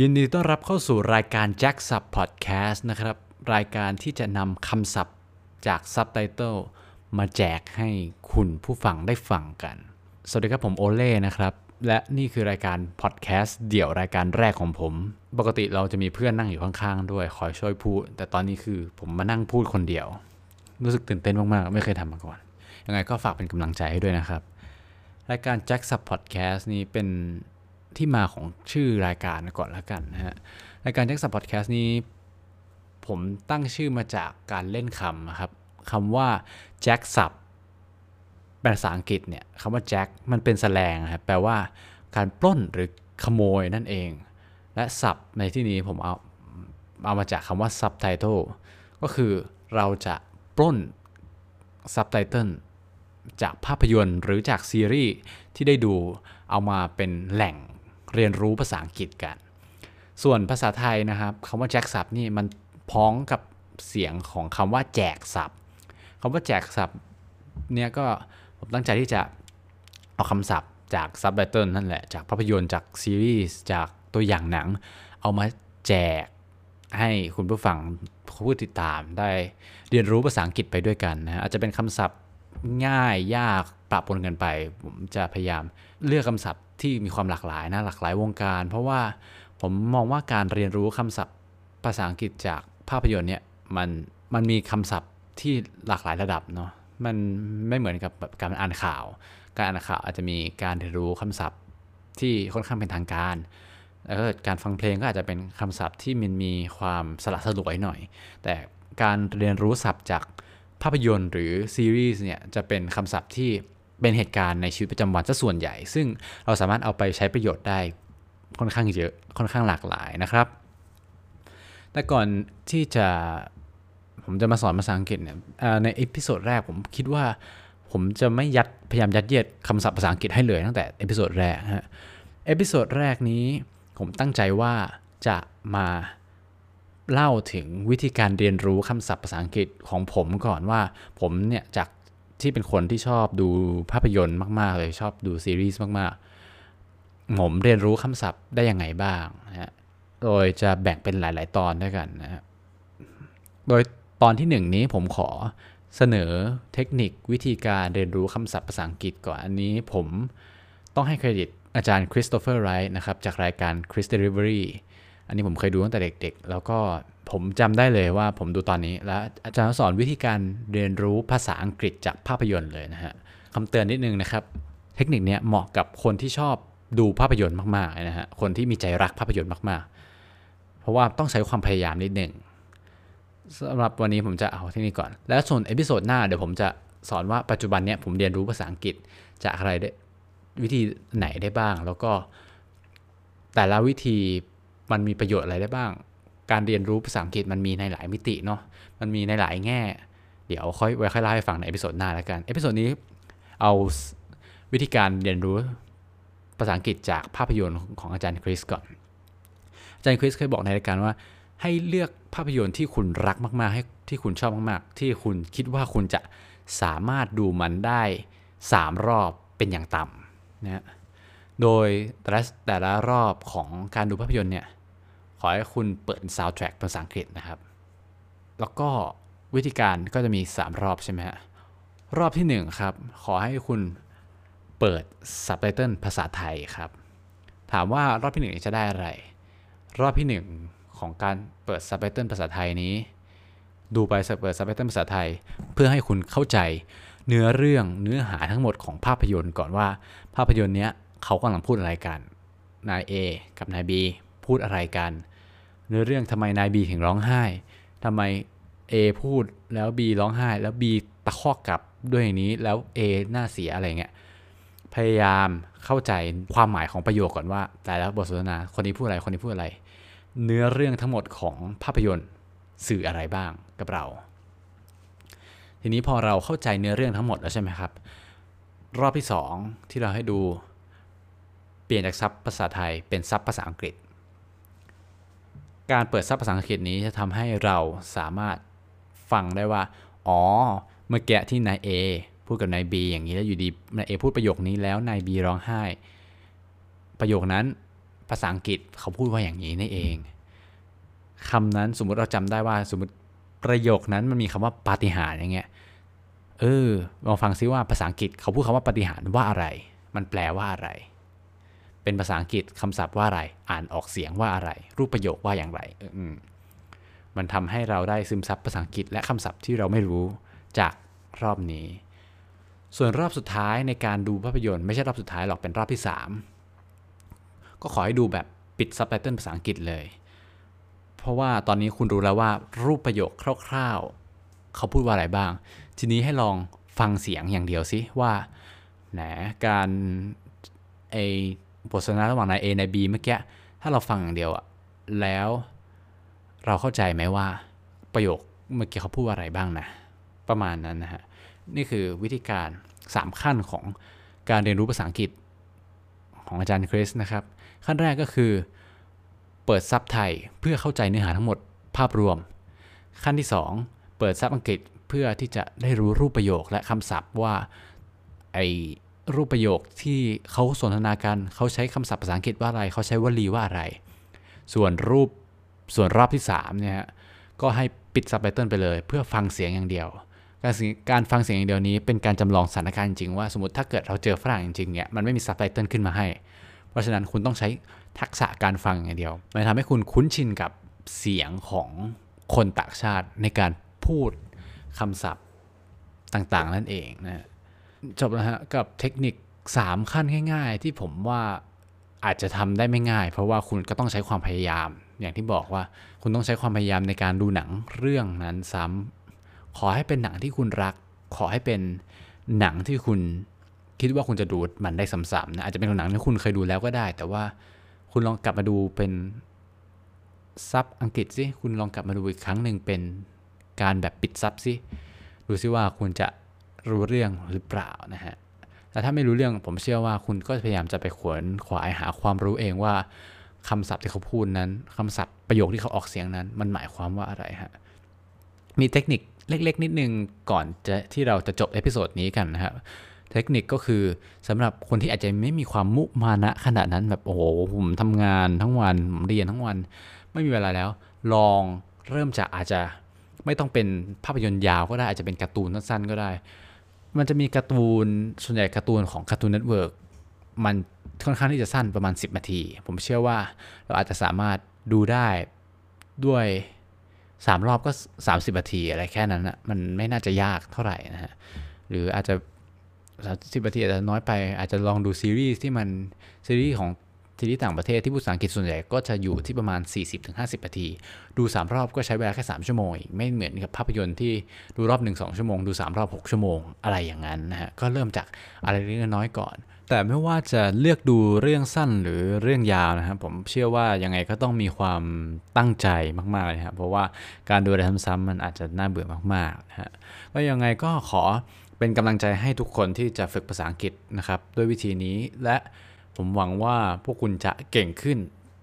ยินดีต้อนรับเข้าสู่รายการ Jack Sub Podcast นะครับ รายการที่จะนำคำศัพท์จากซับไตเติลมาแจกให้คุณผู้ฟังได้ฟังกัน สวัสดีครับผมโอเล่นะครับ และนี่คือรายการพอดแคสต์เดี่ยวรายการแรกของผม ปกติเราจะมีเพื่อนนั่งอยู่ข้างๆ ด้วยคอยช่วยพูด แต่ตอนนี้คือผมมานั่งพูดคนเดียว รู้สึกตื่นเต้นมากๆ ไม่เคยทำมาก่อน ยังไงก็ฝากเป็นกำลังใจให้ด้วยนะครับ รายการ Jack Sub Podcast นี้เป็น ที่มาของชื่อรายการก่อนล้วกันนะฮะ รายการ Jack Sub Podcast นี้ ผมตั้งชื่อมาจากการเล่นคำนะครับคำว่า Jack Sub เป็นภาษาอังกฤษเนี่ยคำว่า Jack มันเป็นแสลงครับแปลว่าการปล้นหรือขโมยนั่นเอง และสับในที่นี้ผมเอาเอามาจากคำว่า subtitle ก็คือเราจะปล้น subtitle จากภาพยนตร์หรือจากซีรีส์ที่ได้ดูเอามาเป็นแหล่ง เรียนรู้ภาษาอังกฤษกัน ส่วนภาษาไทยนะครับคำว่าแจ็คสับนี่มันพ้องกับเสียงของคำว่าแจกสับคำว่าแจกสับเนี่ยก็ผมตั้งใจที่จะเอาคำศัพท์จากซับไตเติลนั่นแหละ จากภาพยนตร์จากซีรีส์จากตัวอย่างหนัง เอามาแจกให้คุณผู้ฟังผู้ติดตามได้เรียนรู้ภาษาอังกฤษไปด้วยกันนะอาจจะเป็นคำศัพท์ง่ายยากปรับปนกันไป ผมจะพยายามเลือกคำศัพท์ ที่มีความหลากหลายนะหลากหลายวงการ เพราะว่าผมมองว่าการเรียนรู้คำศัพท์ภาษาอังกฤษจากภาพยนตร์เนี่ยมันมันมีคำศัพท์ที่หลากหลายระดับเนาะมันไม่เหมือนกับแบบการอ่านข่าว การอ่านข่าวอาจจะมีการเรียนรู้คำศัพท์ที่ค่อนข้างเป็นทางการ แล้วก็การฟังเพลงก็อาจจะเป็นคำศัพท์ที่มันมีความสละสลวยหน่อย แต่การเรียนรู้ศัพท์จากภาพยนตร์หรือซีรีส์เนี่ยจะเป็นคำศัพท์ที่ เป็นเหตุการณ์ในชีวิตประจำวันซะส่วนใหญ่ ซึ่งเราสามารถเอาไปใช้ประโยชน์ได้ค่อนข้างเยอะค่อนข้างหลากหลายนะครับ แต่ก่อนที่จะผมจะมาสอนภาษาอังกฤษเนี่ยใน episode แรกผมคิดว่า ผมจะไม่ยัดพยายามยัดเยียดคำศัพท์ภาษาอังกฤษให้เลยตั้งแต่ episode แรกฮะ episode แรกนี้ผมตั้งใจว่าจะมาเล่าถึงวิธีการเรียนรู้คำศัพท์ภาษาอังกฤษของผมก่อนว่า ผมเนี่ยจาก ที่เป็นคนที่ชอบดูภาพยนตร์มาก ๆ เลยชอบดูซีรีส์มาก ๆ ผมเรียนรู้คำศัพท์ได้ยังไงบ้างนะฮะโดยจะแบ่งเป็นหลาย ๆ ตอนด้วยกันนะฮะโดยตอนที่หนึ่งนี้ผมขอเสนอเทคนิควิธีการเรียนรู้คำศัพท์ภาษาอังกฤษก่อน อันนี้ผมต้องให้เครดิตอาจารย์คริสโตเฟอร์ไรท์นะครับ จากรายการ Chris Delivery อันนี้ผมเคยดูตั้งแต่เด็ก ๆ แล้วก็ ผมจำได้เลยว่าผมดูตอนนี้ แล้วอาจารย์สอนวิธีการเรียนรู้ภาษาอังกฤษจากภาพยนตร์เลยนะฮะคำเตือนนิดนึงนะครับ เทคนิคนี้เหมาะกับคนที่ชอบดูภาพยนตร์มากๆนะฮะคนที่มีใจรักภาพยนตร์มากๆ เพราะว่าต้องใช้ความพยายามนิดหนึ่งสำหรับวันนี้ผมจะเอาเท่านี้ก่อน แล้วส่วน episode หน้าเดี๋ยวผมจะสอนว่าปัจจุบันเนี้ยผมเรียนรู้ภาษาอังกฤษจากอะไรได้วิธีไหนได้บ้าง แล้วก็แต่ละวิธีมันมีประโยชน์อะไรได้บ้าง การเรียนรู้ภาษาอังกฤษมันมีในหลายมิติเนาะมันมีในหลายแง่ เดี๋ยวค่อยไว้ค่อยเล่าให้ฟังใน episode หน้าแล้วกัน episode นี้เอาวิธีการเรียนรู้ภาษาอังกฤษจากภาพยนตร์ของอาจารย์คริสก่อน อาจารย์คริสเคยบอกในรายการว่า ให้เลือกภาพยนตร์ที่คุณรักมากๆให้ที่คุณชอบมากๆ ที่คุณคิดว่าคุณจะสามารถดูมันได้ 3 รอบเป็นอย่างต่ำนะโดยแต่ละรอบของการดูภาพยนตร์เนี่ย อให้คุณเปิดซาวด์แทร็กภาษาอังกฤษนะครับ แล้วก็วิธีการก็จะมี 3 รอบใช่ไหมฮะ รอบที่ 1 ครับ ขอให้คุณเปิดซับไตเติลภาษาไทยครับ ถามว่ารอบที่ 1 จะได้อะไร รอบที่ 1 ของการเปิดซับไตเติลภาษาไทยนี้ ดูไปเปิดซับไตเติลภาษาไทย เพื่อให้คุณเข้าใจเนื้อเรื่องเนื้อหาทั้งหมดของภาพยนตร์ก่อนว่า ภาพยนตร์เนี้ยเขากำลังพูดอะไรกัน นาย A กับนาย B พูดอะไรกัน เนื้อเรื่องทำไมนาย B ถึงร้องไห้ทำไม A พูดแล้ว B ร้องไห้ แล้ว B ตะคอกกลับด้วยอย่างนี้แล้ว A หน้าเสียอะไรเงี้ยพยายามเข้าใจความหมายของประโยคก่อนว่า แต่แล้วบทสนทนาคนนี้พูดอะไรคนนี้พูดอะไร เนื้อเรื่องทั้งหมดของภาพยนตร์สื่ออะไรบ้างกับเรา ทีนี้พอเราเข้าใจเนื้อเรื่องทั้งหมดแล้วใช่ไหมครับ รอบที่ 2 ที่เราให้ดู เปลี่ยนจากซับภาษาไทยเป็นซับภาษาอังกฤษ การเปิดซับภาษาอังกฤษนี้จะทำให้เราสามารถฟังได้ว่า อ๋อ เมื่อกี้ที่นาย A พูดกับนาย B อย่างนี้แล้วอยู่ดีนาย A พูดประโยคนี้แล้วนาย B ร้องไห้ ประโยคนั้นภาษาอังกฤษเขาพูดว่าอย่างนี้นี่เองคำนั้นสมมุติเราจำได้ว่าสมมติประโยคนั้นมันมีคำว่าปาฏิหาริย์อย่างเงี้ย เออลองฟังซิว่าภาษาอังกฤษเขาพูดคำว่าปาฏิหาริย์ว่าอะไร มันแปลว่าอะไร เป็นภาษาอังกฤษคำศัพท์ว่าอะไร อ่านออกเสียงว่าอะไร รูปประโยคว่าอย่างไรมมันทำให้เราได้ซึมซับภาษาอังกฤษและคำศัพท์ที่เราไม่รู้จากรอบนี้ ส่วนรอบสุดท้ายในการดูภาพยนตร์ไม่ใช่รอบสุดท้ายหรอกเป็นรอบที่ 3 ก็ขอให้ดูแบบปิดซับไตเติลภาษาอังกฤษเลย เพราะว่าตอนนี้คุณรู้แล้วว่ารูปประโยคคร่าวๆ เขาพูดว่าอะไรบ้าง ทีนี้ให้ลองฟังเสียงอย่างเดียวสิว่าแหนการไอ บทสนทนาระหว่างนาย A นาย B เมื่อกี้ถ้าเราฟังอย่างเดียวอะแล้วเราเข้าใจไหมว่าประโยคเมื่อกี้เขาพูดอะไรบ้างนะ ประมาณนั้นนะฮะ นี่คือวิธีการ 3 ขั้นของการเรียนรู้ภาษาอังกฤษของอาจารย์คริสนะครับ ขั้นแรกก็คือเปิดซับไทยเพื่อเข้าใจเนื้อหาทั้งหมดภาพรวม ขั้นที่ 2 เปิดซับอังกฤษเพื่อที่จะได้รู้รูปประโยคและคำศัพท์ว่าไอ รูปประโยคที่เขาสนทนากันเขาใช้คำศัพท์ภาษาอังกฤษว่าอะไรเขาใช้วลีว่าอะไร ส่วนรูปส่วนรอบที่3เนี่ยก็ให้ปิดซับไตเติลไปเลย เพื่อฟังเสียงอย่างเดียว การการฟังเสียงอย่างเดียวนี้เป็นการจำลองสถานการณ์จริงว่าสมมติถ้าเกิดเราเจอฝรั่งจริงๆเนี่ยมันไม่มีซับไตเติลขึ้นมาให้ เพราะฉะนั้นคุณต้องใช้ทักษะการฟังอย่างเดียวมันทำให้คุณคุ้นชินกับเสียงของคนต่างชาติในการพูดคำศัพท์ต่างๆ นั่นเองนะ จบแล้วฮะกับเทคนิค 3 ขั้นง่าย ๆ ที่ผมว่าอาจจะทำได้ไม่ง่าย เพราะว่าคุณก็ต้องใช้ความพยายาม อย่างที่บอกว่าคุณต้องใช้ความพยายามในการดูหนังเรื่องนั้นซ้ำขอให้เป็นหนังที่คุณรัก ขอให้เป็นหนังที่คุณคิดว่าคุณจะดูมันได้ซ้ำๆนะอาจจะเป็นหนังที่คุณเคยดูแล้วก็ได้ แต่ว่าคุณลองกลับมาดูเป็นซับอังกฤษสิคุณลองกลับมาดูอีกครั้งหนึ่งเป็นการแบบปิดซับสิดูซิว่าคุณจะ รู้เรื่องหรือเปล่านะฮะแต่ถ้าไม่รู้เรื่องผมเชื่อว่าคุณก็พยายามจะไปขวนขวายหาความรู้เองว่าคำศัพท์ที่เขาพูดนั้นคำศัพท์ประโยคที่เขาออกเสียงนั้น มันหมายความว่าอะไรฮะมีเทคนิคเล็ก ๆ นิดนึงก่อนจะที่เราจะจบ episode นี้กันนะครับเทคนิคก็คือสำหรับคนที่อาจจะไม่มีความมุมานะขนาดนั้นแบบโอ้โหผมทำงานทั้งวันผมเรียนทั้งวัน ไม่มีเวลาแล้ว ลองเริ่มจากอาจจะไม่ต้องเป็นภาพยนตร์ยาวก็ได้อาจจะเป็นการ์ตูนสั้นๆก็ได้ มันจะมีการ์ตูนส่วนใหญ่การ์ตูนของ Cartoon Network มันค่อนข้างที่จะสั้นประมาณ 10 นาที ผมเชื่อว่าเราอาจจะสามารถดูได้ด้วยสามรอบก็ 30 นาทีอะไรแค่นั้นอะมันไม่น่าจะยากเท่าไหร่นะฮะหรืออาจจะสามสิบนาทีอาจจะน้อยไป อาจจะลองดูซีรีส์ที่มันซีรีส์ของ ซีรีส์ต่างประเทศที่พูดภาษาอังกฤษส่วนใหญ่ก็จะอยู่ที่ประมาณ 40-50 นาที ดู 3 รอบก็ใช้เวลาแค่ 3 ชั่วโมงอีกไม่เหมือนกับภาพยนตร์ที่ดูรอบ 1-2 ชั่วโมง ดู 3 รอบ 6 ชั่วโมงอะไรอย่างนั้นนะฮะก็เริ่มจากอะไรเล็กน้อยก่อน แต่ไม่ว่าจะเลือกดูเรื่องสั้นหรือเรื่องยาวนะครับผมเชื่อว่ายังไงก็ต้องมีความตั้งใจมากๆเลยครับเพราะว่าการดูอะไรซ้ำๆมันอาจจะน่าเบื่อมากๆนะฮะก็ยังไงก็ขอเป็นกำลังใจให้ทุกคนที่จะฝึกภาษาอังกฤษนะครับด้วยวิธีนี้และ ผมหวังว่าพวกคุณจะเก่งขึ้น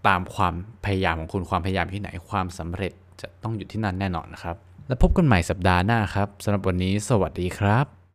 ตามความพยายามของคุณความพยายามที่ไหนความสำเร็จจะต้องอยู่ที่นั่นแน่นอนนะครับ แล้วพบกันใหม่สัปดาห์หน้าครับสำหรับวันนี้สวัสดีครับ